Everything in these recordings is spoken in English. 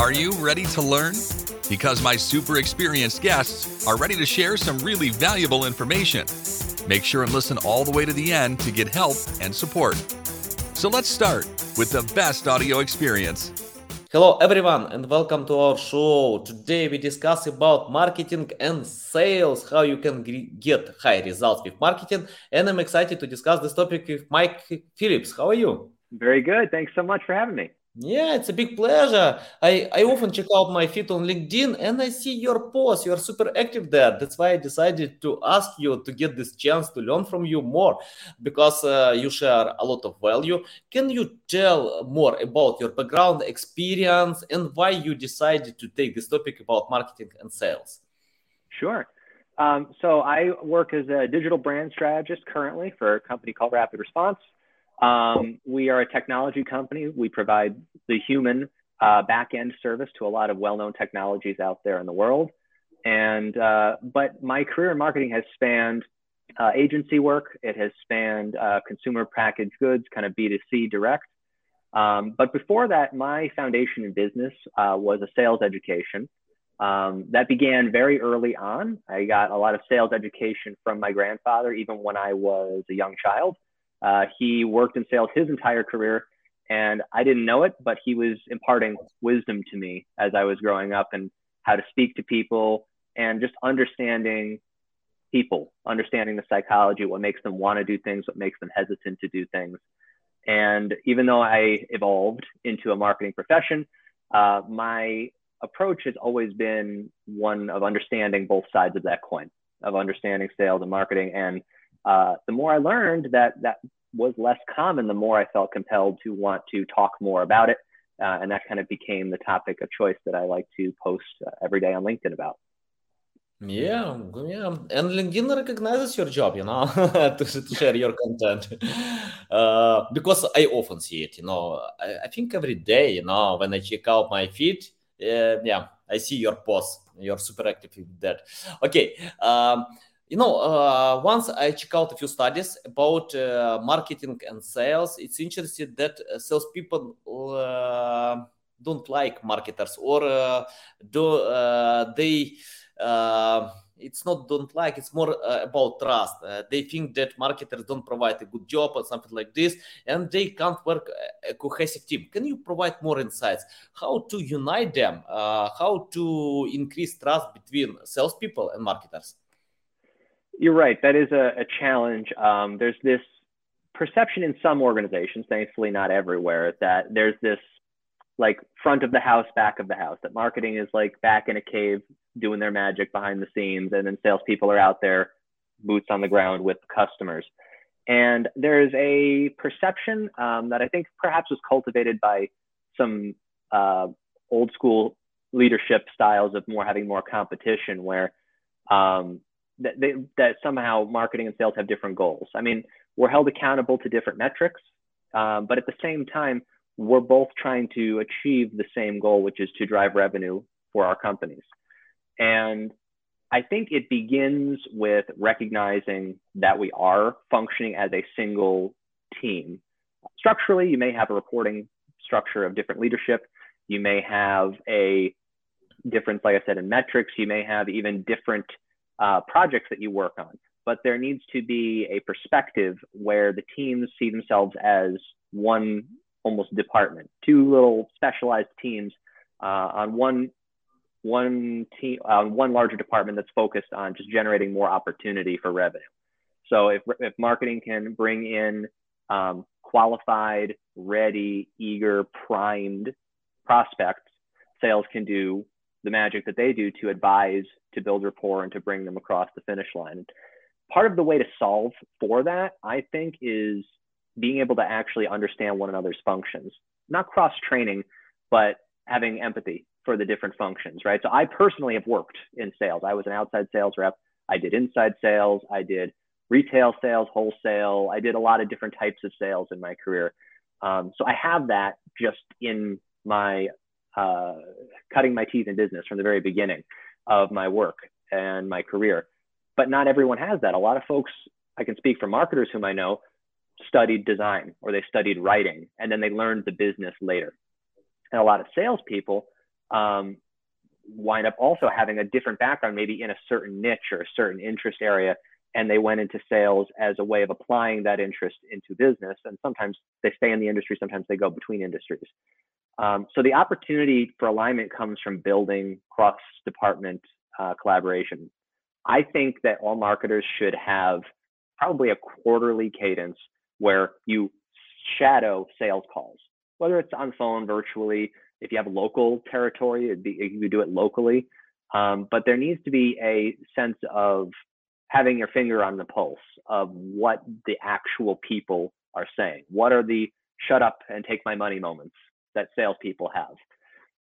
Are you ready to learn? Because my super experienced guests are ready to share some really valuable information. Make sure and listen all the way to the end to get help and support. So let's start with the best audio experience. Hello everyone and welcome to our show. Today we discuss about marketing and sales, how you can get high results with marketing. And I'm excited to discuss this topic with Mike Phillips. How are you? Very good. Thanks so much for having me. Yeah, it's a big pleasure. I, I often check out my feed on LinkedIn and I see your posts. You're super active there. That's why I decided to ask you to get this chance to learn from you more because uh, you share a lot of value. Can you tell more about your background, experience, and why you decided to take this topic about marketing and sales? Sure. Um, so I work as a digital brand strategist currently for a company called Rapid Response. Um, we are a technology company. We provide the human uh, back end service to a lot of well known technologies out there in the world. And uh, but my career in marketing has spanned uh, agency work. It has spanned uh, consumer packaged goods, kind of B2C direct. Um, but before that, my foundation in business uh, was a sales education. Um, that began very early on. I got a lot of sales education from my grandfather, even when I was a young child. Uh, he worked in sales his entire career, and I didn't know it, but he was imparting wisdom to me as I was growing up and how to speak to people and just understanding people, understanding the psychology, what makes them want to do things, what makes them hesitant to do things. And even though I evolved into a marketing profession, uh, my approach has always been one of understanding both sides of that coin, of understanding sales and marketing and uh, the more I learned that that was less common, the more I felt compelled to want to talk more about it. Uh, and that kind of became the topic of choice that I like to post uh, every day on LinkedIn about. Yeah, yeah, and LinkedIn recognizes your job, you know, to, to, share your content. Uh, because I often see it, you know, I, I, think every day, you know, when I check out my feed, uh, yeah, I see your post. You're super active with that. Okay. Um, you know, uh, once I check out a few studies about uh, marketing and sales, it's interesting that uh, salespeople uh, don't like marketers or uh, do uh, they. it's not don't like it's more about trust. They think that marketers don't provide a good job or something like this and they can't work a cohesive team. Can you provide more insights? How to unite them how to increase trust between salespeople and marketers you're right. That is a, a challenge. Um, there's this perception in some organizations, thankfully not everywhere, that there's this like front of the house, back of the house, that marketing is like back in a cave doing their magic behind the scenes, and then salespeople are out there, boots on the ground with customers. And there's a perception um, that I think perhaps was cultivated by some uh, old school leadership styles of more having more competition, where um, that they, that somehow marketing and sales have different goals. I mean, we're held accountable to different metrics, um, but at the same time, we're both trying to achieve the same goal, which is to drive revenue for our companies. And I think it begins with recognizing that we are functioning as a single team. Structurally, you may have a reporting structure of different leadership. You may have a difference, like I said, in metrics. You may have even different uh, projects that you work on. But there needs to be a perspective where the teams see themselves as one almost department, two little specialized teams uh, on one one team uh, one larger department that's focused on just generating more opportunity for revenue. So if if marketing can bring in um, qualified, ready, eager, primed prospects, sales can do the magic that they do to advise, to build rapport, and to bring them across the finish line. Part of the way to solve for that, I think, is being able to actually understand one another's functions, not cross training, but having empathy for the different functions, right? So I personally have worked in sales. I was an outside sales rep. I did inside sales. I did retail sales, wholesale. I did a lot of different types of sales in my career. Um, so I have that just in my uh, cutting my teeth in business from the very beginning of my work and my career. But not everyone has that. A lot of folks, I can speak for marketers whom I know, studied design or they studied writing and then they learned the business later. And a lot of salespeople um, wind up also having a different background, maybe in a certain niche or a certain interest area. And they went into sales as a way of applying that interest into business. And sometimes they stay in the industry, sometimes they go between industries. Um, so the opportunity for alignment comes from building cross department uh, collaboration. I think that all marketers should have probably a quarterly cadence where you shadow sales calls, whether it's on phone, virtually, if you have a local territory, be, you could do it locally. Um, but there needs to be a sense of having your finger on the pulse of what the actual people are saying. What are the shut up and take my money moments that salespeople have?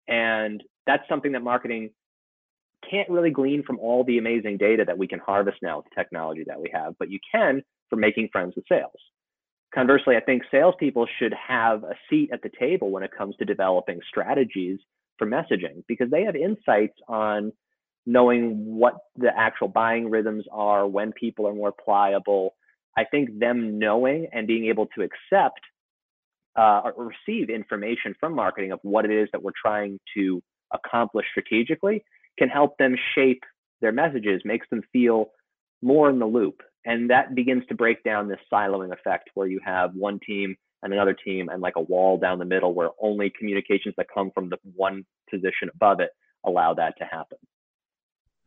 And that's something that marketing can't really glean from all the amazing data that we can harvest now with the technology that we have, but you can for making friends with sales. Conversely, I think salespeople should have a seat at the table when it comes to developing strategies for messaging because they have insights on knowing what the actual buying rhythms are, when people are more pliable. I think them knowing and being able to accept uh, or receive information from marketing of what it is that we're trying to accomplish strategically can help them shape their messages, makes them feel more in the loop. And that begins to break down this siloing effect where you have one team and another team and like a wall down the middle where only communications that come from the one position above it allow that to happen.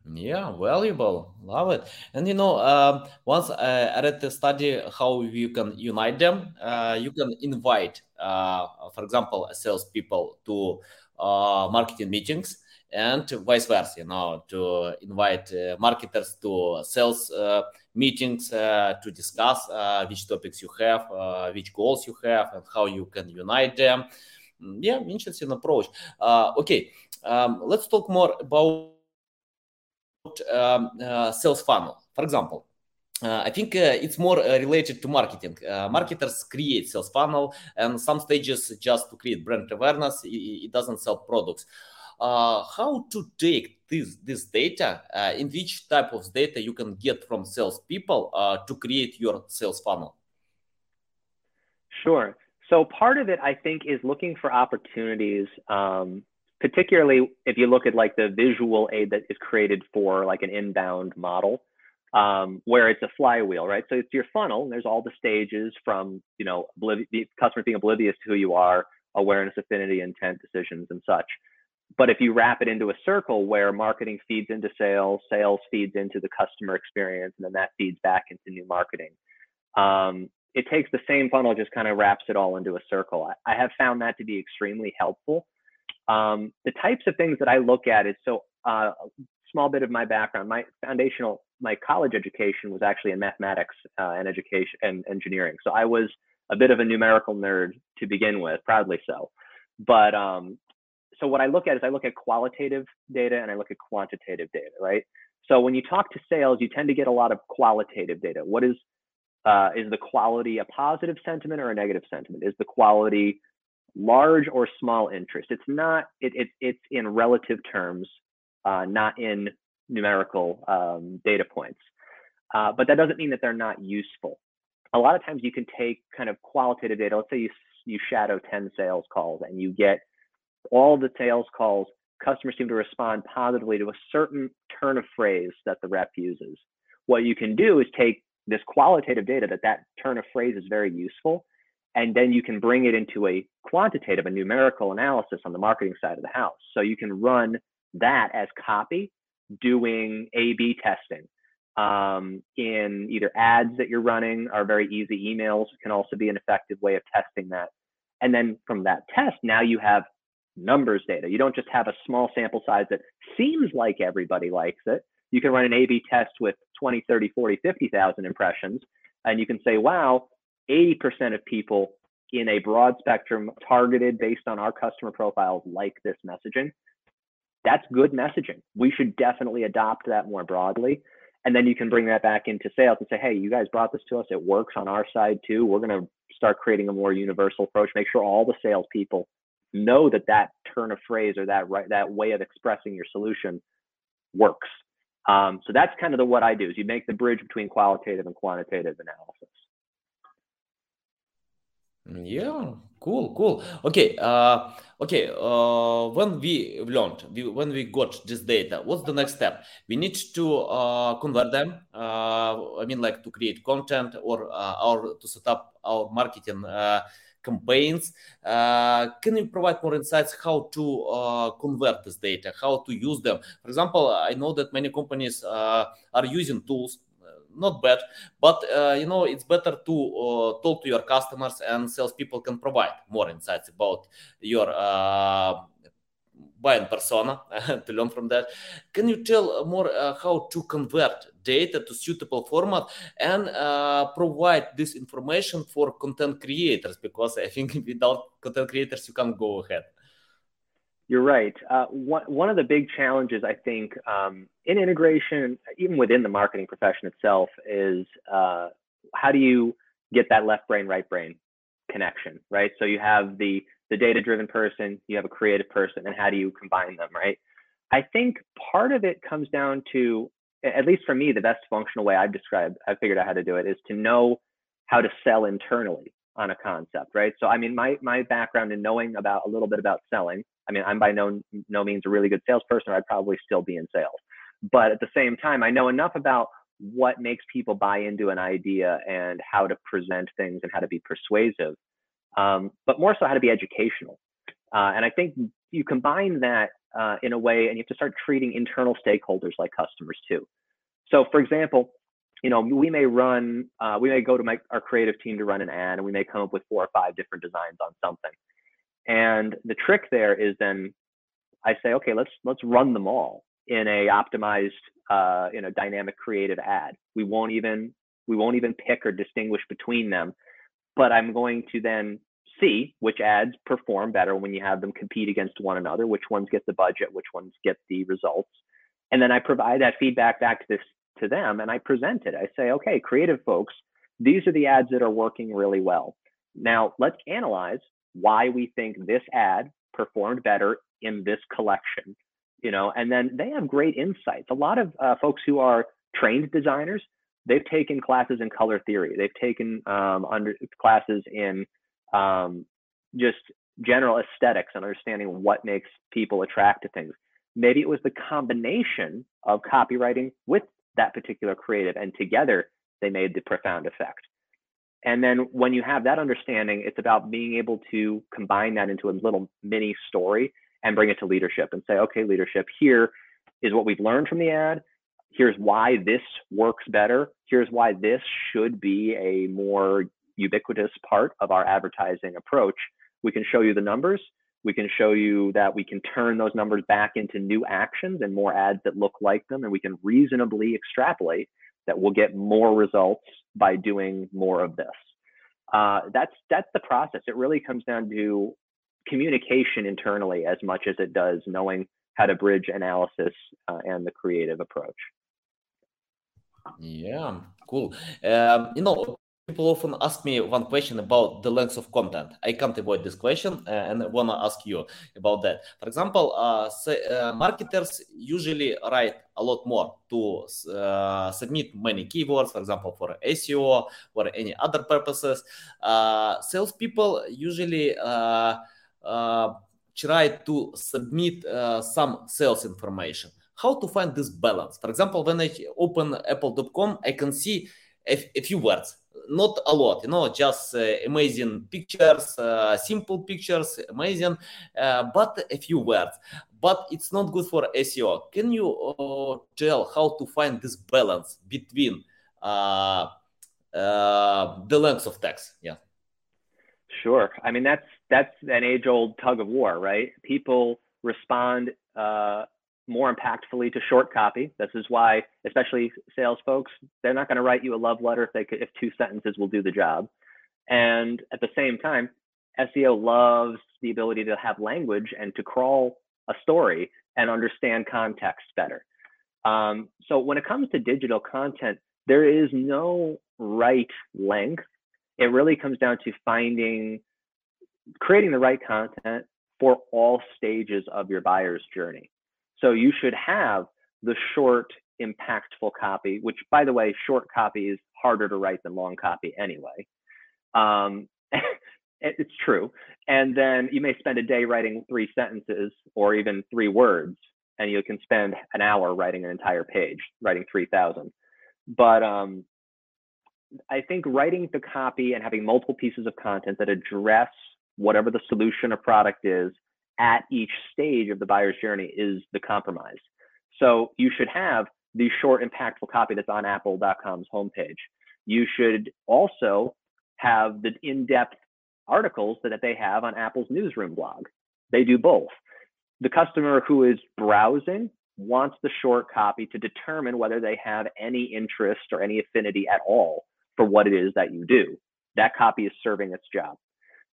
Yeah, valuable. Love it. And you know, uh, once I read the study how you can unite them, uh, you can invite, uh, for example, salespeople to uh, marketing meetings and vice versa, you know, to invite uh, marketers to sales uh, meetings uh, to discuss uh, which topics you have, uh, which goals you have, and how you can unite them. Mm, yeah, interesting approach. Uh, okay, um, let's talk more about um, sales funnel. For example, uh, I think uh, it's more uh, related to marketing. marketers create sales funnel and some stages just to create brand awareness. It, it doesn't sell products uh, how to take this this data uh, in which type of data you can get from salespeople uh, to create your sales funnel? Sure. So part of it, I think, is looking for opportunities. Um, particularly if you look at like the visual aid that is created for like an inbound model, um, where it's a flywheel, right? So it's your funnel. And there's all the stages from you know obliv- customer being oblivious to who you are, awareness, affinity, intent, decisions, and such. But if you wrap it into a circle where marketing feeds into sales, sales feeds into the customer experience, and then that feeds back into new marketing, um, it takes the same funnel, just kind of wraps it all into a circle. I, I have found that to be extremely helpful. Um, the types of things that I look at is so uh, small bit of my background. My foundational, my college education was actually in mathematics uh, and education and engineering. So I was a bit of a numerical nerd to begin with, proudly so. But um, so what I look at is I look at qualitative data and I look at quantitative data, right? So when you talk to sales, you tend to get a lot of qualitative data. What is uh, is the quality a positive sentiment or a negative sentiment? Is the quality large or small interest? It's not. It, it it's in relative terms, uh, not in numerical um, data points. Uh, but that doesn't mean that they're not useful. A lot of times you can take kind of qualitative data. Let's say you you shadow 10 sales calls and you get all the sales calls, customers seem to respond positively to a certain turn of phrase that the rep uses. What you can do is take this qualitative data that that turn of phrase is very useful, and then you can bring it into a quantitative, a numerical analysis on the marketing side of the house. So you can run that as copy, doing A/B testing um, in either ads that you're running are very easy. Emails can also be an effective way of testing that. And then from that test, now you have numbers data. You don't just have a small sample size that seems like everybody likes it. You can run an A B test with 20, 30, 40, 50,000 impressions, and you can say, wow, 80% of people in a broad spectrum targeted based on our customer profiles like this messaging. That's good messaging. We should definitely adopt that more broadly. And then you can bring that back into sales and say, hey, you guys brought this to us. It works on our side too. We're going to start creating a more universal approach. Make sure all the salespeople know that that turn of phrase or that right that way of expressing your solution works. Um, so that's kind of the what I do is you make the bridge between qualitative and quantitative analysis. Yeah, cool, cool. Okay, uh, okay. Uh, when we learned, we, when we got this data, what's the next step? We need to uh, convert them. Uh, I mean, like to create content or uh, or to set up our marketing uh, campaigns. Uh, can you provide more insights how to uh, convert this data, how to use them? For example, I know that many companies uh, are using tools not bad, but uh, you know it's better to uh, talk to your customers and salespeople can provide more insights about your uh, buying persona to learn from that. Can you tell more uh, how to convert data to suitable format and uh, provide this information for content creators? Because I think without content creators, you can't go ahead. You're right. Uh, one, one of the big challenges, I think, um, in integration, even within the marketing profession itself, is uh, how do you get that left brain, right brain connection, right? So you have the the data driven person, you have a creative person, and how do you combine them, right? I think part of it comes down to, at least for me, the best functional way I've described, I've figured out how to do it is to know how to sell internally on a concept, right? So I mean, my my background in knowing about a little bit about selling I mean, I'm by no no means a really good salesperson. I'd probably still be in sales. But at the same time, I know enough about what makes people buy into an idea and how to present things and how to be persuasive, um, but more so how to be educational. Uh, and I think you combine that uh, in a way, and you have to start treating internal stakeholders like customers too. So, for example, you know, we may run, uh, we may go to my, our creative team to run an ad, and we may come up with four or five different designs on something. And the trick there is then I say, okay, let's let's run them all in a optimized, uh, in a dynamic creative ad. We won't even we won't even pick or distinguish between them, but I'm going to then see which ads perform better when you have them compete against one another, which ones get the budget, which ones get the results, and then I provide that feedback back to this to them, and I present it. I say, okay, creative folks, these are the ads that are working really well. Now let's analyze why we think this ad performed better in this collection you know and then they have great insights. A lot of uh, folks who are trained designers they've taken classes in color theory. They've taken um, under classes in um, just general aesthetics and understanding what makes people attract to things. Maybe it was the combination of copywriting with that particular creative and together they made the profound effect and then when you have that understanding, it's about being able to combine that into a little mini story and bring it to leadership and say, okay, leadership, here is what we've learned from the ad. Here's why this works better. Here's why this should be a more ubiquitous part of our advertising approach. We can show you the numbers. We can show you that we can turn those numbers back into new actions and more ads that look like them. And we can reasonably extrapolate that we'll get more results by doing more of this. Uh, that's that's the process. It really comes down to communication internally as much as it does knowing how to bridge analysis uh, and the creative approach. Yeah, cool. Um, you know, people often ask me one question about the length of content. I can't avoid this question uh, and I want to ask you about that. For example, uh, say, uh, marketers usually write a lot more to uh, submit many keywords, for example, for SEO or any other purposes. Uh, salespeople usually uh, try to submit some sales information. How to find this balance? For example, when I open apple.com, I can see a, a few words not a lot, you know, just uh, amazing pictures, uh, simple pictures, amazing, uh, but a few words. But it's not good for SEO. Can you uh, tell how to find this balance between uh, uh, the length of text? Yeah. Sure. I mean, that's that's an age-old tug of war, right? People respond more impactfully to short copy. This is why, especially sales folks, they're not going to write you a love letter if they could, if two sentences will do the job. And at the same time, SEO loves the ability to have language and to crawl a story and understand context better. Um, so when it comes to digital content, there is no right length. It really comes down to finding, creating the right content for all stages of your buyer's journey. So you should have the short, impactful copy, which, by the way, short copy is harder to write than long copy anyway. Um, it's true. And then you may spend a day writing three sentences or even three words, and you can spend an hour writing an entire page, writing 3,000. But um, I think writing the copy and having multiple pieces of content that address whatever the solution or product is at each stage of the buyer's journey is the compromise. So you should have the short, impactful copy that's on apple.com's homepage. You should also have the in depth articles that they have on Apple's newsroom blog. They do both. The customer who is browsing wants the short copy to determine whether they have any interest or any affinity at all for what it is that you do. That copy is serving its job.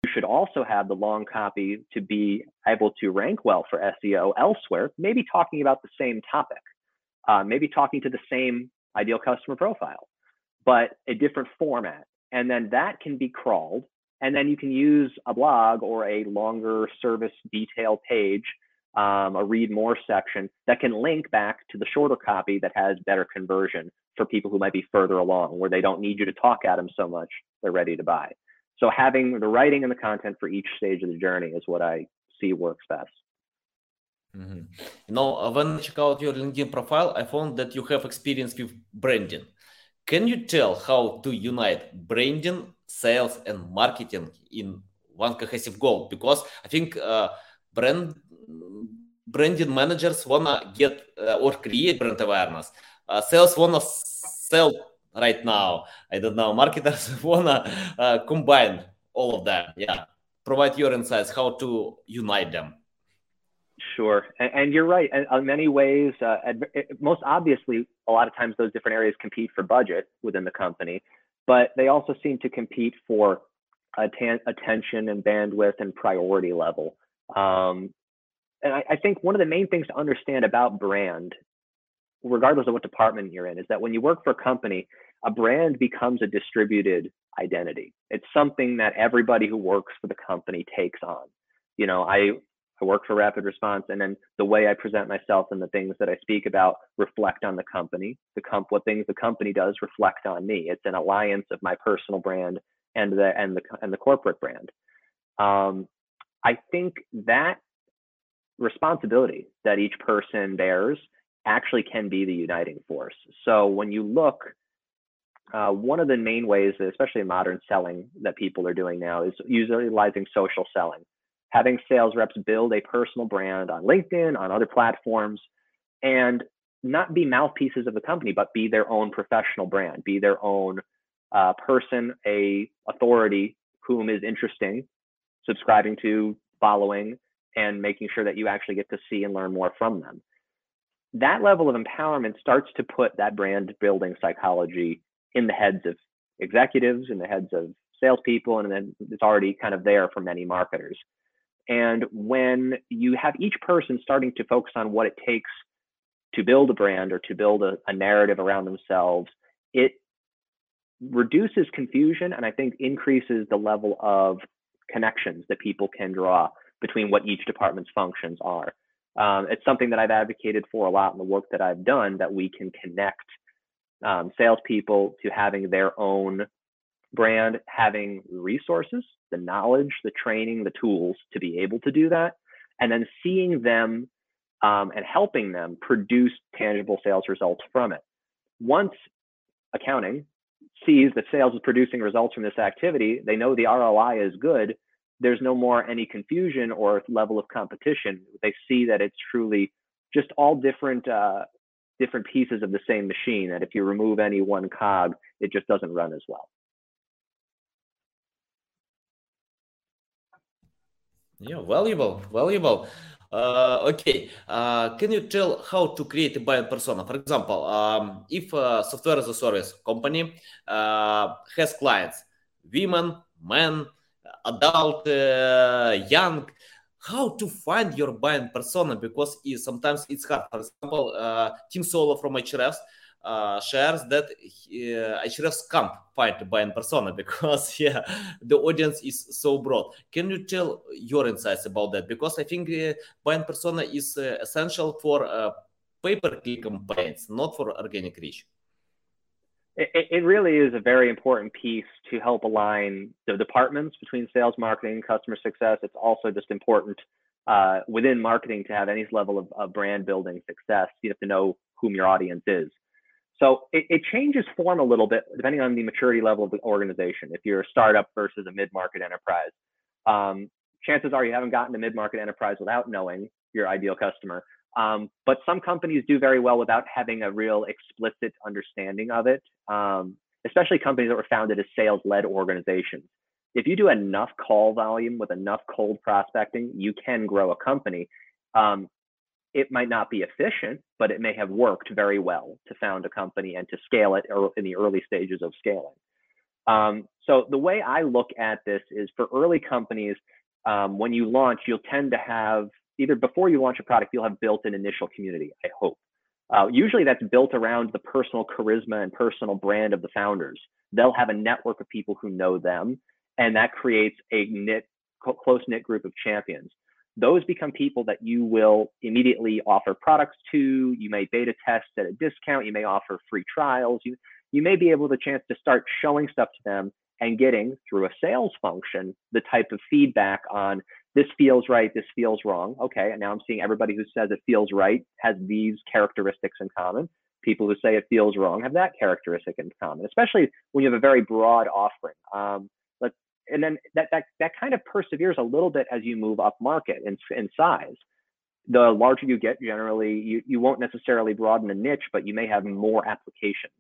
You should also have the long copy to be able to rank well for SEO elsewhere, maybe talking about the same topic, uh, maybe talking to the same ideal customer profile, but a different format. And then that can be crawled. And then you can use a blog or a longer service detail page, um, a read more section that can link back to the shorter copy that has better conversion for people who might be further along, where they don't need you to talk at them so much, they're ready to buy. So having the writing and the content for each stage of the journey is what I see works best. Mm-hmm. You when I check out your LinkedIn profile, I found that you have experience with branding. Can you tell how to unite branding, sales, and marketing in one cohesive goal? Because I think uh, brand branding managers wanna get uh, or create brand awareness. Uh, sales wanna sell right now. I don't know. Marketers wanna uh, combine all of them. Yeah, provide your insights how to unite them. Sure, and, and you're right. And in many ways, uh, most obviously, a lot of times those different areas compete for budget within the company, but they also seem to compete for atten- attention and bandwidth and priority level. Um, and I, I think one of the main things to understand about brand regardless of what department you're in, is that when you work for a company, a brand becomes a distributed identity. It's something that everybody who works for the company takes on. You know, I I work for Rapid Response, and then the way I present myself and the things that I speak about reflect on the company. The comp, what things the company does reflect on me. It's an alliance of my personal brand and the and the and the corporate brand. Um, I think that responsibility that each person bears actually can be the uniting force. So when you look, uh, one of the main ways, especially in modern selling, that people are doing now is utilizing social selling, having sales reps build a personal brand on LinkedIn, on other platforms, and not be mouthpieces of the company, but be their own professional brand, be their own uh, person, a authority whom is interesting, subscribing to, following, and making sure that you actually get to see and learn more from them that level of empowerment starts to put that brand building psychology in the heads of executives, in the heads of salespeople, and then it's already kind of there for many marketers. And when you have each person starting to focus on what it takes to build a brand or to build a, a narrative around themselves, it reduces confusion and I think increases the level of connections that people can draw between what each department's functions are um, it's something that I've advocated for a lot in the work that I've done that we can connect um, salespeople to having their own brand, having resources, the knowledge, the training, the tools to be able to do that, and then seeing them um, and helping them produce tangible sales results from it. Once accounting sees that sales is producing results from this activity, they know the ROI is good there's no more any confusion or level of competition. They see that it's truly just all different uh, different pieces of the same machine. That if you remove any one cog, it just doesn't run as well. Yeah, valuable, valuable. Uh, okay, uh, can you tell how to create a buyer persona? For example, um, if a software as a service company uh, has clients, women, men, adult, uh, young, how to find your buying persona because it, sometimes it's hard. For example, uh, Tim Soulo from Ahrefs uh, shares that uh, can't find buying persona because yeah, the audience is so broad. Can you tell your insights about that? Because I think uh, buying persona is essential for uh, pay-per-click campaigns, not for organic reach. It, it really is a very important piece to help align the departments between sales, marketing, customer success. It's also just important uh, within marketing to have any level of, of, brand building success. You have to know whom your audience is. So it, it, changes form a little bit depending on the maturity level of the organization. If you're a startup versus a mid-market enterprise, um, chances are you haven't gotten to mid-market enterprise without knowing your ideal customer. Um, but some companies do very well without having a real explicit understanding of it, um, especially companies that were founded as sales-led organizations. If you do enough call volume with enough cold prospecting, you can grow a company. Um, it might not be efficient, but it may have worked very well to found a company and to scale it in the early stages of scaling. Um, so the way I look at this is for early companies, um, when you launch, you'll tend to have either before you launch a product, you'll have built an initial community, I hope. Uh, usually that's built around the personal charisma and personal brand of the founders. They'll have a network of people who know them, and that creates a knit, close knit group of champions those become people that you will immediately offer products to. You may beta test at a discount. You may offer free trials. You, you may be able the chance to start showing stuff to them and getting through a sales function the type of feedback on this feels right, this feels wrong. Okay, and now I'm seeing everybody who says it feels right has these characteristics in common. People who say it feels wrong have that characteristic in common, especially when you have a very broad offering. Um, and then that, that, that kind of perseveres a little bit as you move up market in, in size. The larger you get, generally, you, you won't necessarily broaden the niche, but you may have more applications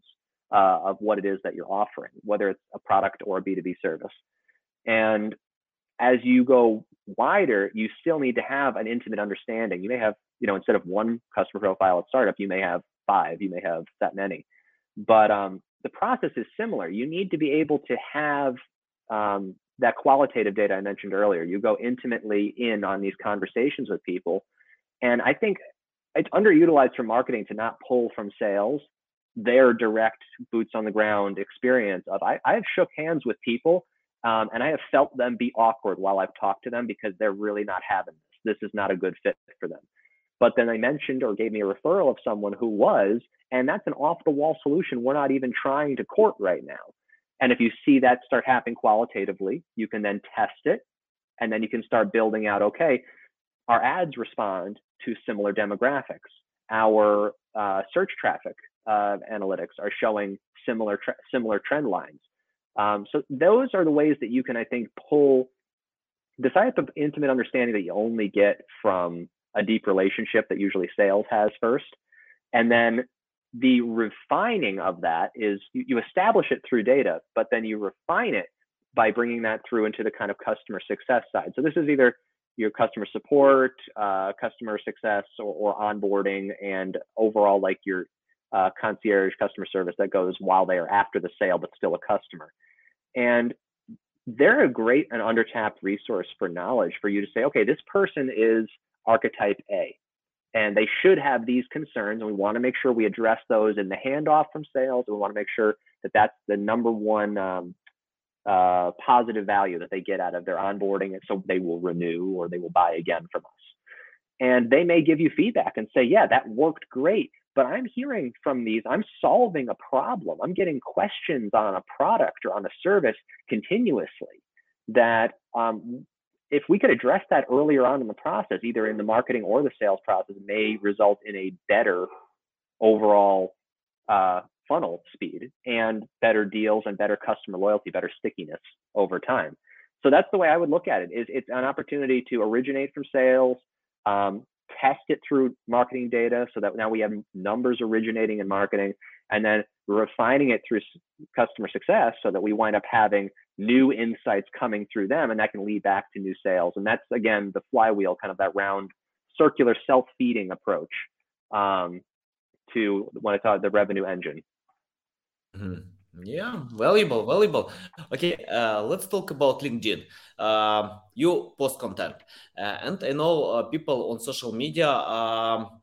uh, of what it is that you're offering, whether it's a product or a B2B service. And as you go wider, you still need to have an intimate understanding. You may have, you know, instead of one customer profile at startup, you may have five, you may have that many. But um, the process is similar. You need to be able to have um, that qualitative data I mentioned earlier. You go intimately in on these conversations with people. And I think it's underutilized for marketing to not pull from sales their direct boots on the ground experience of I, I have shook hands with people um, and I have felt them be awkward while I've talked to them because they're really not having this. This is not a good fit for them. But then they mentioned or gave me a referral of someone who was, and that's an off the wall solution we're not even trying to court right now. And if you see that start happening qualitatively, you can then test it. And then you can start building out, okay, our ads respond to similar demographics. Our uh, search traffic uh, analytics are showing similar, tre- similar trend lines. Um, so those are the ways that you can, I think, pull the type of intimate understanding that you only get from a deep relationship that usually sales has first. And then the refining of that is you, you establish it through data, but then you refine it by bringing that through into the kind of customer success side. So this is either your customer support, uh, customer success, or, or, onboarding, and overall like your uh, concierge customer service that goes while they are after the sale, but still a customer. And they're a great and undertapped resource for knowledge for you to say, okay, this person is archetype A and they should have these concerns and we want to make sure we address those in the handoff from sales and we want to make sure that that's the number one um, uh, positive value that they get out of their onboarding and so they will renew or they will buy again from us and they may give you feedback and say yeah that worked great but i'm hearing from these i'm solving a problem i'm getting questions on a product or on a service continuously that um, if we could address that earlier on in the process, either in the marketing or the sales process, may result in a better overall uh, funnel speed and better deals and better customer loyalty, better stickiness over time. So that's the way I would look at it. Is it's an opportunity to originate from sales, um, test it through marketing data, so that now we have numbers originating in marketing, and then refining it through customer success, so that we wind up having new insights coming through them and that can lead back to new sales and that's again the flywheel kind of that round circular self-feeding approach um, to what i thought the revenue engine mm-hmm. Yeah valuable valuable. Okay uh, let's talk about linkedin. Uh, you post content uh, and i know uh, people on social media um,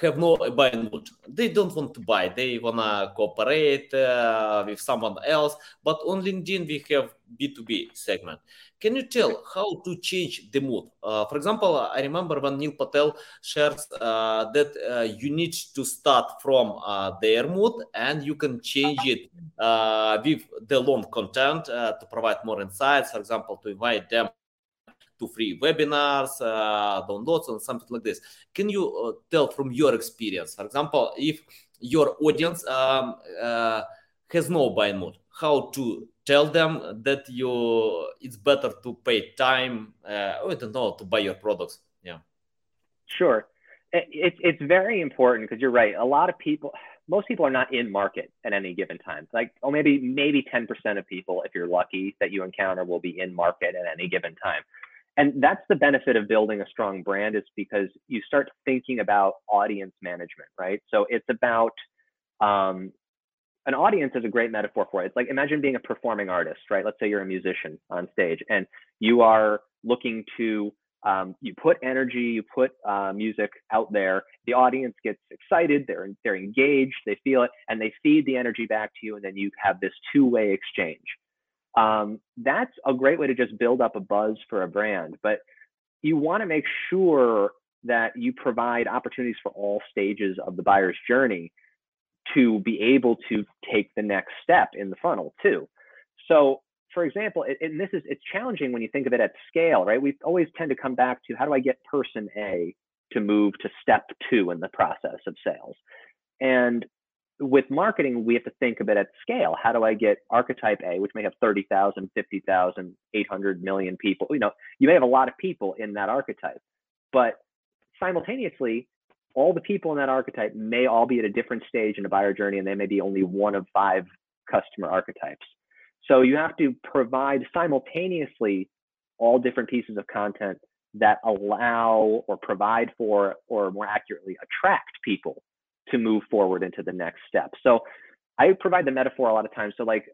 have no buying mood. They don't want to buy. They wanna cooperate uh, with someone else. But on LinkedIn, we have B2B segment. Can you tell how to change the mood? Uh, for example, I remember when Neil Patel shares uh, that uh, you need to start from uh, their mood and you can change it uh, with the long content uh, to provide more insights. For example, to invite them to free webinars, downloads, and something like this. Can you tell from your experience, for example, if your audience um, has no buying mood, how to tell them that you it's better to pay time uh, i don't know to buy your products? Yeah. Sure. It's it's very important because you're right. A lot of people most people are not in market at any given time like oh maybe maybe 10% of people if you're lucky that you encounter will be in market at any given time and that's the benefit of building a strong brand is because you start thinking about audience management right so it's about um, an audience is a great metaphor for it. It's like imagine being a performing artist, right? Let's say you're a musician on stage and you are looking to um, you put energy, you put uh, music out there. The audience gets excited, they're they're engaged, they feel it, and they feed the energy back to you, and then you have this two-way exchange. Um, that's a great way to just build up a buzz for a brand, but you want to make sure that you provide opportunities for all stages of the buyer's journey to be able to take the next step in the funnel too. So for example, and this is it's challenging when you think of it at scale, right? We always tend to come back to how do I get person A to move to step two in the process of sales? And with marketing, we have to think of it at scale. How do I get archetype A, which may have 30,000, 50,000, 800 million people? You know, you may have a lot of people in that archetype, but simultaneously, all the people in that archetype may all be at a different stage in a buyer journey and they may be only one of five customer archetypes. So you have to provide simultaneously all different pieces of content that allow or provide for, or more accurately, attract people to move forward into the next step. So I provide the metaphor a lot of times. So, like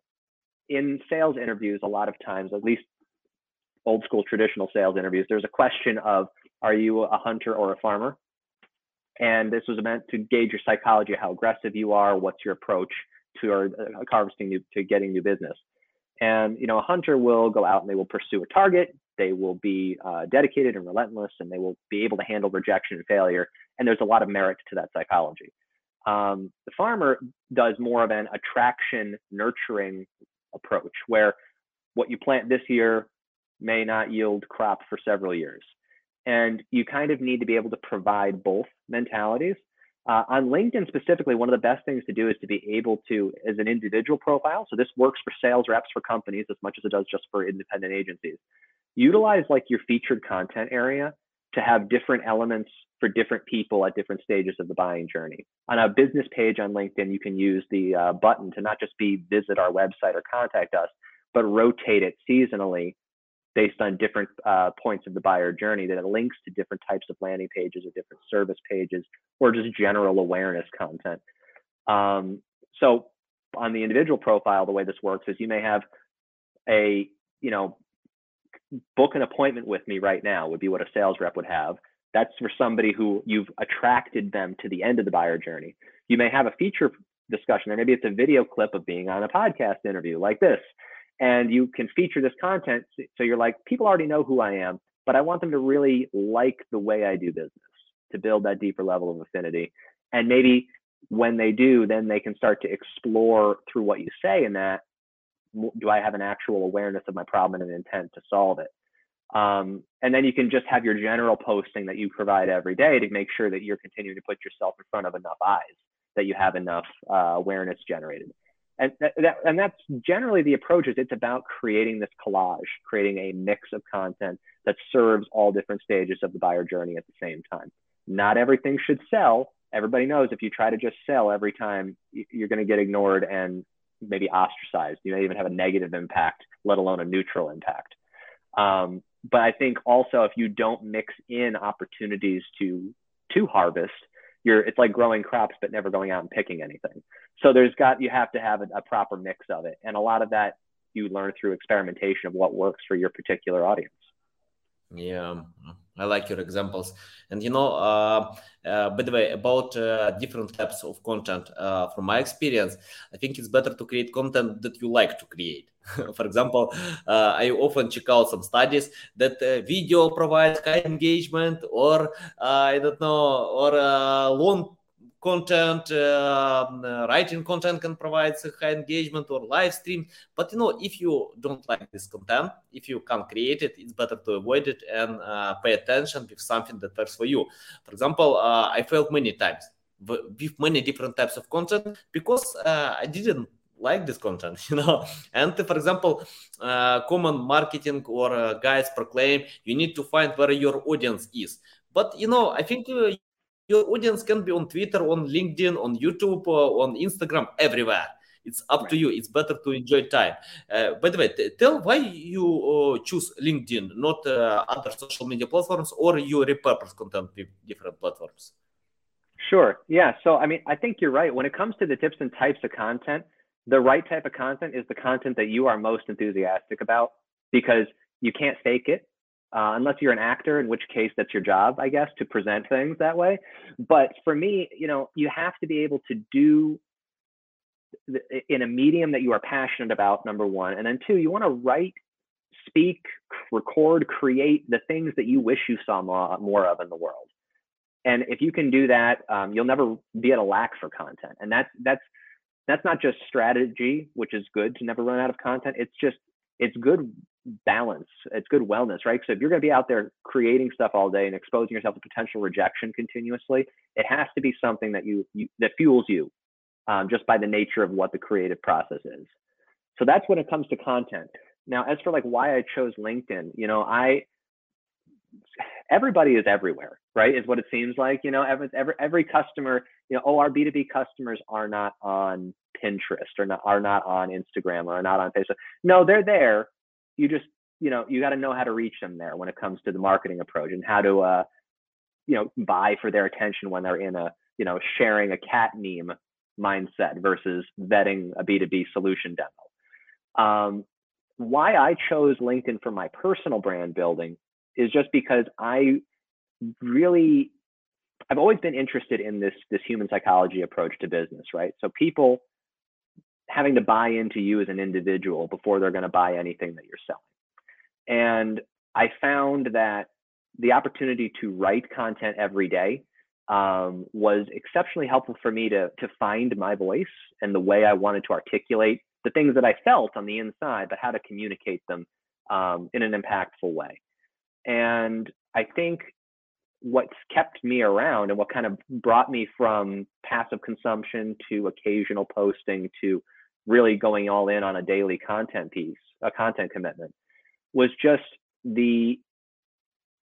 in sales interviews, a lot of times, at least old school traditional sales interviews, there's a question of, are you a hunter or a farmer? And this was meant to gauge your psychology, how aggressive you are, what's your approach to uh, harvesting new, to getting new business. And you know, a hunter will go out and they will pursue a target. They will be uh, dedicated and relentless, and they will be able to handle rejection and failure. And there's a lot of merit to that psychology. Um, the farmer does more of an attraction, nurturing approach, where what you plant this year may not yield crop for several years. And you kind of need to be able to provide both mentalities. Uh, on LinkedIn specifically, one of the best things to do is to be able to, as an individual profile, so this works for sales reps for companies as much as it does just for independent agencies. Utilize like your featured content area to have different elements for different people at different stages of the buying journey. On a business page on LinkedIn, you can use the uh, button to not just be visit our website or contact us, but rotate it seasonally based on different uh, points of the buyer journey that it links to different types of landing pages or different service pages or just general awareness content. Um, so on the individual profile, the way this works is you may have a, you know, book an appointment with me right now would be what a sales rep would have. That's for somebody who you've attracted them to the end of the buyer journey. You may have a feature discussion, or maybe it's a video clip of being on a podcast interview like this and you can feature this content so you're like people already know who i am but i want them to really like the way i do business to build that deeper level of affinity. And maybe when they do then they can start to explore through what you say in that do i have an actual awareness of my problem and an intent to solve it? Um, and then you can just have your general posting that you provide every day to make sure that you're continuing to put yourself in front of enough eyes that you have enough uh, awareness generated and that, that, and that's generally the approach is it's about creating this collage creating a mix of content that serves all different stages of the buyer journey at the same time. Not everything should sell. Everybody knows if you try to just sell every time you're going to get ignored and maybe ostracized. You may even have a negative impact let alone a neutral impact. Um, but i think also if you don't mix in opportunities to to harvest you're it's like growing crops but never going out and picking anything. So there's got you have to have a, a proper mix of it. And a lot of that you learn through experimentation of what works for your particular audience. Yeah I like your examples. And you know, uh, uh, by the way, about uh, different types of content, uh, from my experience, I think it's better to create content that you like to create. For example, uh, I often check out some studies that uh, video provides high engagement, or I don't know, or long content, uh, writing content can provide high engagement or live stream. But you know, if you don't like this content, if you can't create it, it's better to avoid it and uh, pay attention with something that works for you. For example, uh, I failed many times with many different types of content because uh, I didn't like this content you know and for example uh, common marketing or uh, guys proclaim you need to find where your audience is but you know i think your audience can be on Twitter, on LinkedIn, on YouTube, on Instagram, everywhere. It's up right. to you. It's better to enjoy time. Uh, by the way, t- tell why you uh, choose LinkedIn, not uh, other social media platforms, or you repurpose content with different platforms. Sure. Yeah. So, I mean, I think you're right. When it comes to the tips and types of content, the right type of content is the content that you are most enthusiastic about because you can't fake it uh, unless you're an actor, in which case that's your job, I guess, to present things that way. But for me, you know, you have to be able to do in a medium that you are passionate about, number one. And then two, you want to write, speak, record, create the things that you wish you saw more, of in the world. And if you can do that, um, you'll never be at a lack for content. And that's, that's, that's not just strategy, which is good to never run out of content. It's just, it's good balance. It's good wellness, right? So if you're going to be out there creating stuff all day and exposing yourself to potential rejection continuously, it has to be something that you, you that fuels you, um, just by the nature of what the creative process is. So that's when it comes to content. Now, as for like why I chose LinkedIn, you know, I everybody is everywhere, right? Is what it seems like. You know, every every, every customer, you know, oh, our B2B customers are not on Pinterest or not are not on Instagram or are not on Facebook. No, they're there you just you know you got to know how to reach them there when it comes to the marketing approach and how to uh you know buy for their attention when they're in a you know sharing a cat meme mindset versus vetting a b2b solution demo. Um, why i chose linkedin for my personal brand building is just because i really i've always been interested in this this human psychology approach to business right? So people having to buy into you as an individual before they're going to buy anything that you're selling. And I found that the opportunity to write content every day um, was exceptionally helpful for me to to find my voice and the way I wanted to articulate the things that I felt on the inside, but how to communicate them um, in an impactful way. And I think what's kept me around and what kind of brought me from passive consumption to occasional posting to really going all in on a daily content piece, a content commitment, was just the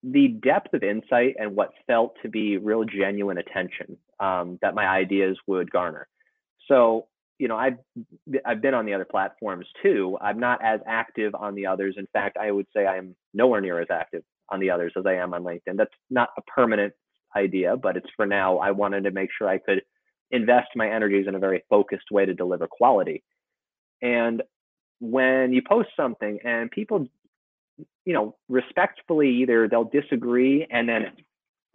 the depth of insight and what felt to be real genuine attention um, that my ideas would garner. So, you know, I've I've been on the other platforms too. I'm not as active on the others. In fact, I would say I am nowhere near as active on the others as I am on LinkedIn. That's not a permanent idea, but it's for now. I wanted to make sure I could invest my energies in a very focused way to deliver quality. And when you post something and people, you know, respectfully either they'll disagree and then,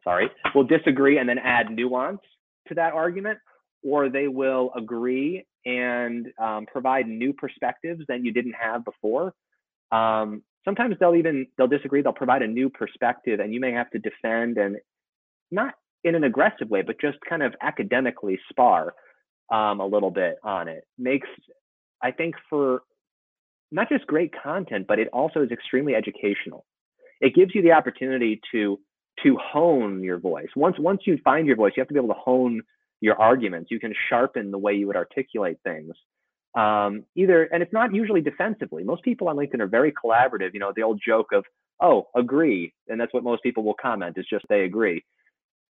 sorry, will disagree and then add nuance to that argument, or they will agree and um, provide new perspectives that you didn't have before. Um, sometimes they'll even they'll disagree. They'll provide a new perspective, and you may have to defend and not in an aggressive way, but just kind of academically spar um, a little bit on it. Makes I think for not just great content, but it also is extremely educational. It gives you the opportunity to to hone your voice. Once once you find your voice, you have to be able to hone your arguments. You can sharpen the way you would articulate things. Um, either, and it's not usually defensively. Most people on LinkedIn are very collaborative. You know, the old joke of, "Oh, agree," and that's what most people will comment is just they agree.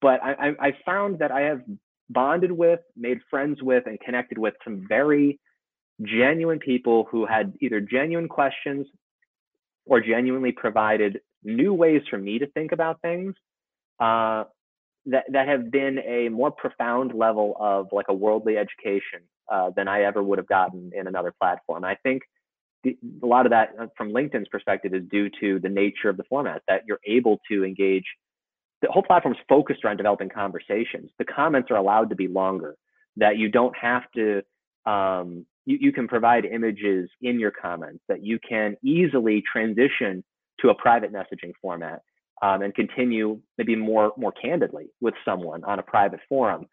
But I, I, I found that I have bonded with, made friends with, and connected with some very genuine people who had either genuine questions or genuinely provided new ways for me to think about things uh, that that have been a more profound level of like a worldly education uh, than I ever would have gotten in another platform. I think the, a lot of that uh, from LinkedIn's perspective is due to the nature of the format that you're able to engage. The whole platform is focused around developing conversations. The comments are allowed to be longer. That you don't have to. Um, you, you can provide images in your comments that you can easily transition to a private messaging format um, and continue maybe more more candidly with someone on a private forum.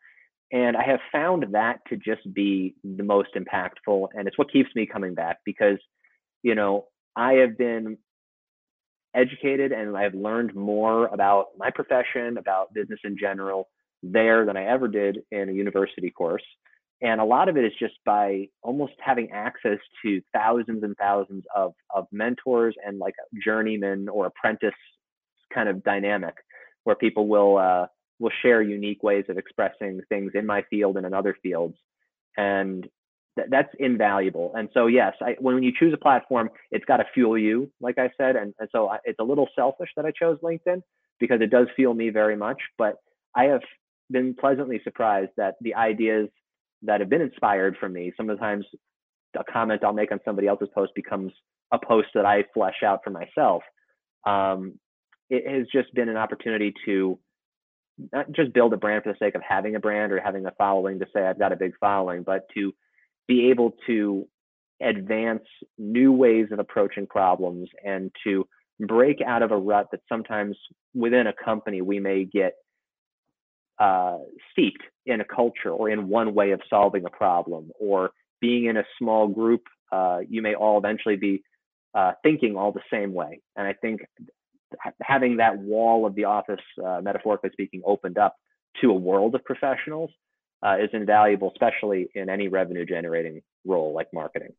And I have found that to just be the most impactful, and it's what keeps me coming back because, you know, I have been educated and I have learned more about my profession, about business in general, there than I ever did in a university course. And a lot of it is just by almost having access to thousands and thousands of, of mentors and like journeyman or apprentice kind of dynamic where people will uh, will share unique ways of expressing things in my field and in other fields, and th- that's invaluable. And so, yes, I, when you choose a platform, it's got to fuel you, like I said, and, and so I, it's a little selfish that I chose LinkedIn because it does fuel me very much. But I have been pleasantly surprised that the ideas that have been inspired from me, sometimes a comment I'll make on somebody else's post becomes a post that I flesh out for myself. Um, it has just been an opportunity to not just build a brand for the sake of having a brand or having a following to say I've got a big following, but to be able to advance new ways of approaching problems and to break out of a rut that sometimes within a company we may get uh, steeped in a culture or in one way of solving a problem or being in a small group uh, you may all eventually be uh, thinking all the same way and i think having that wall of the office, uh, metaphorically speaking, opened up to a world of professionals uh, is invaluable, especially in any revenue generating role like marketing.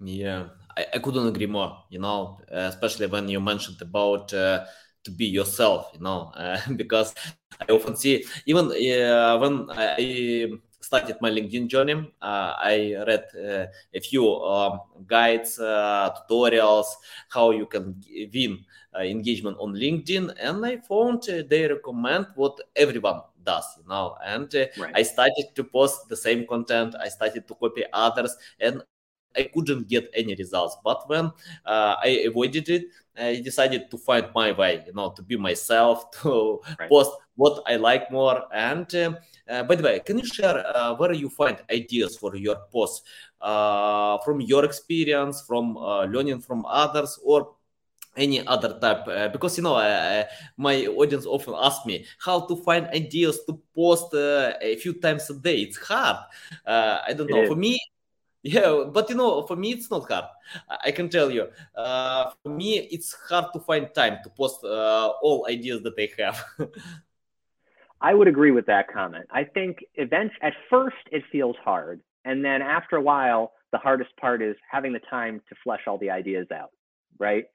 Yeah, I, I couldn't agree more. You know, uh, especially when you mentioned about uh, to be yourself. You know, uh, because I often see even uh, when I started my LinkedIn journey, uh, I read uh, a few um, guides, uh, tutorials, how you can win engagement on LinkedIn, and I found they recommend what everyone does you know and uh, right. i started to post the same content i started to copy others and I couldn't get any results. But when uh, I avoided it, I decided to find my way, you know, to be myself, to right. post what I like more. And uh, uh, by the way, can you share uh, where you find ideas for your posts? Uh, from your experience, from uh, learning from others, or any other type? Uh, because you know uh, my audience often ask me how to find ideas to post uh, a few times a day. It's hard. I don't know. For me yeah, but you know, for me, it's not hard. I can tell you. Uh, for me, it's hard to find time to post uh, all ideas that I have. I would agree with that comment. I think events at first it feels hard, and then after a while, the hardest part is having the time to flesh all the ideas out, right?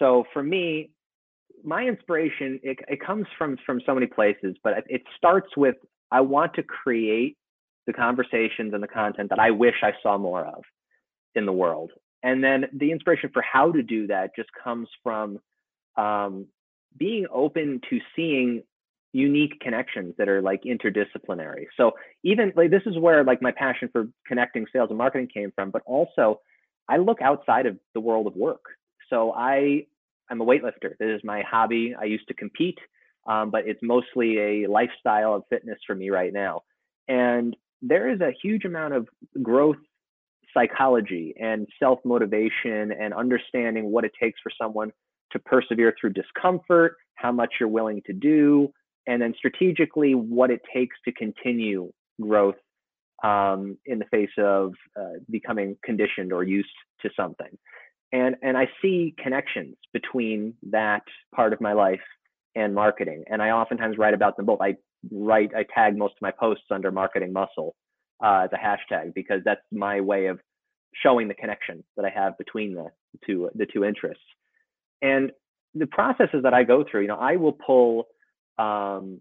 So for me, my inspiration it, it comes from from so many places, but it starts with I want to create the conversations and the content that I wish I saw more of in the world. And then the inspiration for how to do that just comes from um, being open to seeing unique connections that are like interdisciplinary. So even like this is where like my passion for connecting sales and marketing came from, but also I look outside of the world of work. So I I'm a weightlifter. This is my hobby. I used to compete, um, but it's mostly a lifestyle of fitness for me right now. And there is a huge amount of growth psychology and self motivation and understanding what it takes for someone to persevere through discomfort, how much you're willing to do, and then strategically what it takes to continue growth um, in the face of uh, becoming conditioned or used to something. And, and I see connections between that part of my life and marketing. And I oftentimes write about them both. I write, I tag most of my posts under marketing muscle uh, as a hashtag because that's my way of showing the connection that I have between the two the two interests. And the processes that I go through, you know, I will pull um,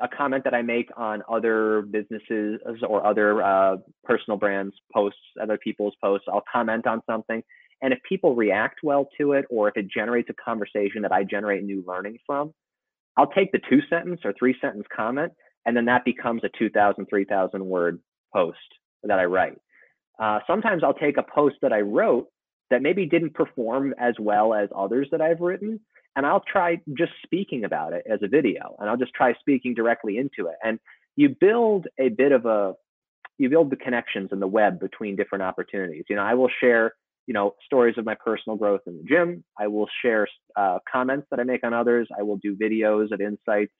a comment that I make on other businesses or other uh, personal brands posts, other people's posts. I'll comment on something, and if people react well to it, or if it generates a conversation that I generate new learning from, I'll take the two sentence or three sentence comment, and then that becomes a 2,000, 3,000 word post that I write. Uh, sometimes I'll take a post that I wrote that maybe didn't perform as well as others that I've written, and I'll try just speaking about it as a video, and I'll just try speaking directly into it. And you build a bit of a, you build the connections in the web between different opportunities. You know, I will share, you know, stories of my personal growth in the gym. I will share uh, comments that I make on others. I will do videos of insights.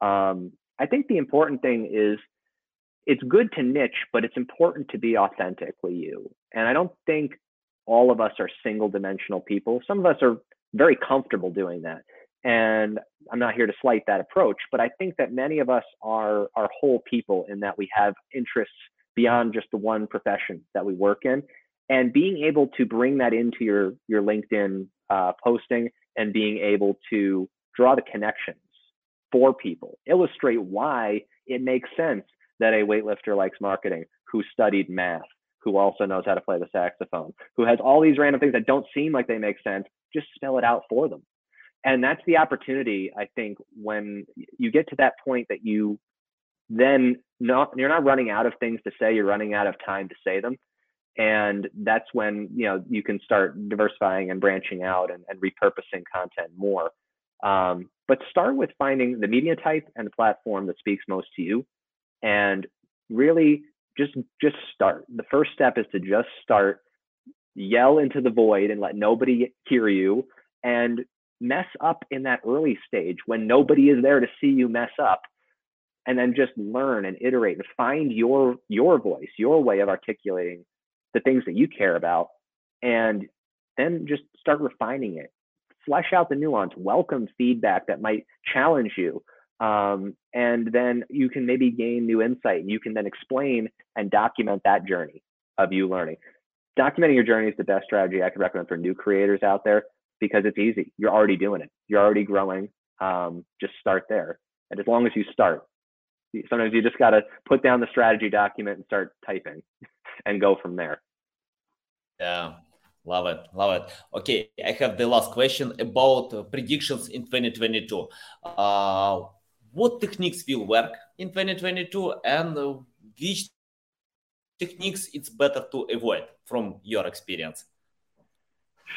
Um, I think the important thing is it's good to niche, but it's important to be authentically you. And I don't think all of us are single dimensional people. Some of us are very comfortable doing that. And I'm not here to slight that approach, but I think that many of us are are whole people in that we have interests beyond just the one profession that we work in. And being able to bring that into your your LinkedIn uh, posting and being able to draw the connections for people, illustrate why it makes sense that a weightlifter likes marketing, who studied math, who also knows how to play the saxophone, who has all these random things that don't seem like they make sense, just spell it out for them. And that's the opportunity, I think, when you get to that point that you then not you're not running out of things to say, you're running out of time to say them. And that's when you know you can start diversifying and branching out and, and repurposing content more. Um, but start with finding the media type and the platform that speaks most to you and really just just start. The first step is to just start, yell into the void and let nobody hear you and mess up in that early stage when nobody is there to see you mess up and then just learn and iterate and find your your voice, your way of articulating the things that you care about and then just start refining it. Flesh out the nuance, welcome feedback that might challenge you um, and then you can maybe gain new insight. You can then explain and document that journey of you learning. Documenting your journey is the best strategy I could recommend for new creators out there because it's easy. You're already doing it. You're already growing. Um, just start there. And as long as you start, sometimes you just got to put down the strategy document and start typing and go from there. Yeah, Love it, love it. Okay, I have the last question about predictions in 2022. Uh, what techniques will work in 2022 and which techniques it's better to avoid from your experience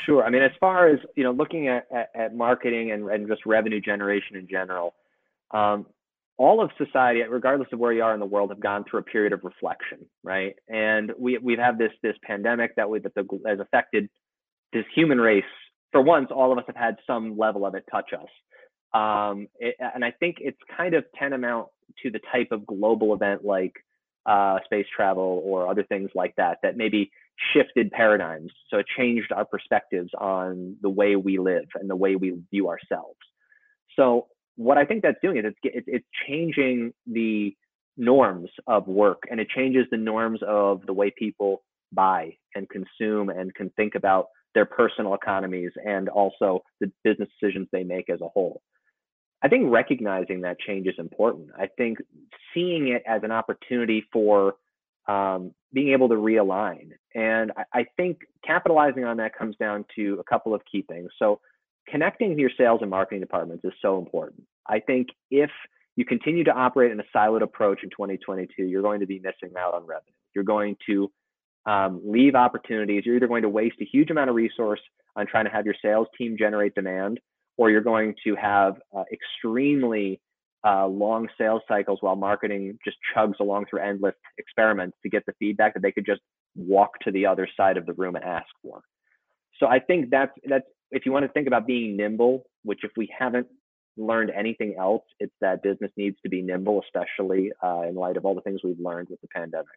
sure i mean as far as you know looking at, at, at marketing and, and just revenue generation in general um, all of society regardless of where you are in the world have gone through a period of reflection right and we, we've had this this pandemic that we that the, has affected this human race for once all of us have had some level of it touch us um, it, and I think it's kind of tantamount to the type of global event like uh, space travel or other things like that that maybe shifted paradigms. So it changed our perspectives on the way we live and the way we view ourselves. So what I think that's doing is it's it's changing the norms of work and it changes the norms of the way people buy and consume and can think about their personal economies and also the business decisions they make as a whole. I think recognizing that change is important. I think seeing it as an opportunity for um, being able to realign. And I, I, think capitalizing on that comes down to a couple of key things. So, connecting your sales and marketing departments is so important. I think if you continue to operate in a siloed approach in 2022, you're going to be missing out on revenue. You're going to um, leave opportunities. You're either going to waste a huge amount of resource on trying to have your sales team generate demand or you're going to have uh, extremely uh, long sales cycles while marketing just chugs along through endless experiments to get the feedback that they could just walk to the other side of the room and ask for. So I think that's that's if you want to think about being nimble, which if we haven't learned anything else, it's that business needs to be nimble, especially uh, in light of all the things we've learned with the pandemic.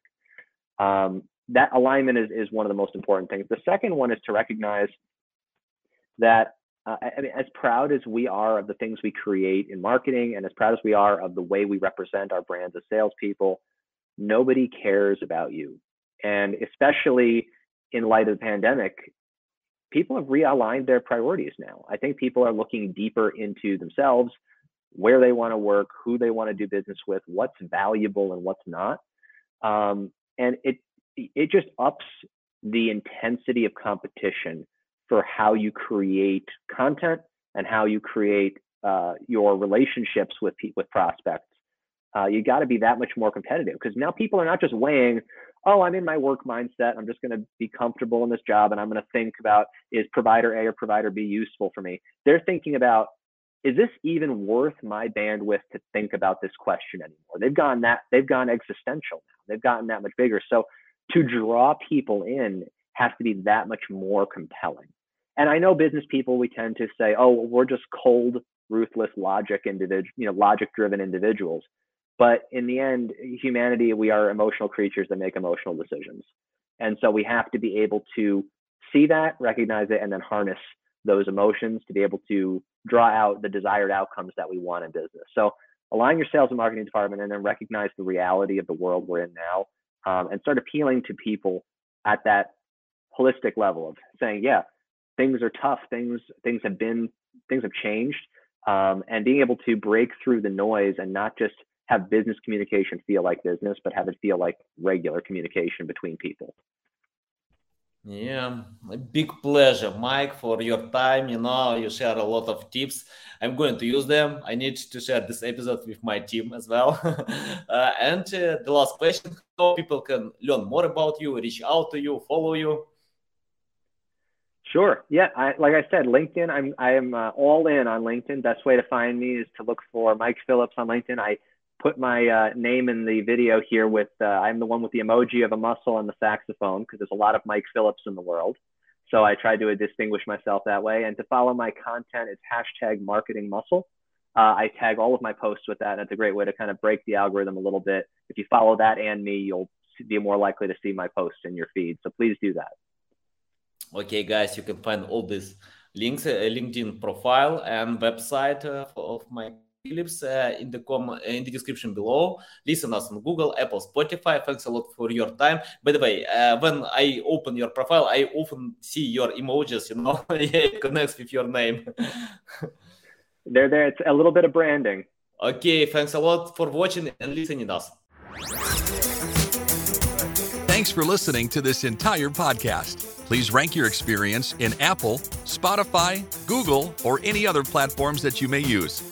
Um, that alignment is, is one of the most important things. The second one is to recognize that uh, I mean, as proud as we are of the things we create in marketing and as proud as we are of the way we represent our brands as salespeople, nobody cares about you. And especially in light of the pandemic, people have realigned their priorities now. I think people are looking deeper into themselves, where they want to work, who they want to do business with, what's valuable and what's not. Um, and it it just ups the intensity of competition for how you create content and how you create uh, your relationships with with prospects Uh, you got to be that much more competitive because now people are not just weighing, oh, I'm in my work mindset. I'm just going to be comfortable in this job and I'm going to think about is provider A or provider B useful for me? They're thinking about, is this even worth my bandwidth to think about this question anymore? They've gone that, they've gone existential now. They've gotten that much bigger. So to draw people in has to be that much more compelling. And I know business people, we tend to say, oh, we're just cold, ruthless, logic individual, you know, logic driven individuals. But in the end, humanity, we are emotional creatures that make emotional decisions. And so we have to be able to see that, recognize it, and then harness those emotions to be able to draw out the desired outcomes that we want in business. So align your sales and marketing department and then recognize the reality of the world we're in now um, and start appealing to people at that holistic level of saying, yeah, things are tough, things things have been things have changed, um, and being able to break through the noise and not just have business communication feel like business, but have it feel like regular communication between people. Yeah, a big pleasure, Mike, for your time. You know, you share a lot of tips. I'm going to use them. I need to share this episode with my team as well. uh, and uh, the last question how people can learn more about you, reach out to you, follow you? Sure. Yeah. I, like I said, LinkedIn. I'm I am uh, all in on LinkedIn. Best way to find me is to look for Mike Phillips on LinkedIn. I put my uh, name in the video here with uh, I'm the one with the emoji of a muscle and the saxophone because there's a lot of Mike Phillips in the world. So I tried to distinguish myself that way. And to follow my content, it's hashtag marketing muscle. Uh, I tag all of my posts with that, and it's a great way to kind of break the algorithm a little bit. If you follow that and me, you'll be more likely to see my posts in your feed. So please do that. Okay, guys, you can find all these links, uh, LinkedIn profile and website uh, of Mike Phillips uh, in the com uh, in the description below. Listen us on Google, Apple, Spotify. Thanks a lot for your time. By the way, uh, when I open your profile, I often see your emojis. You know, it connects with your name. they're there. It's a little bit of branding. Okay, thanks a lot for watching and listening us. Thanks for listening to this entire podcast. Please rank your experience in Apple, Spotify, Google, or any other platforms that you may use.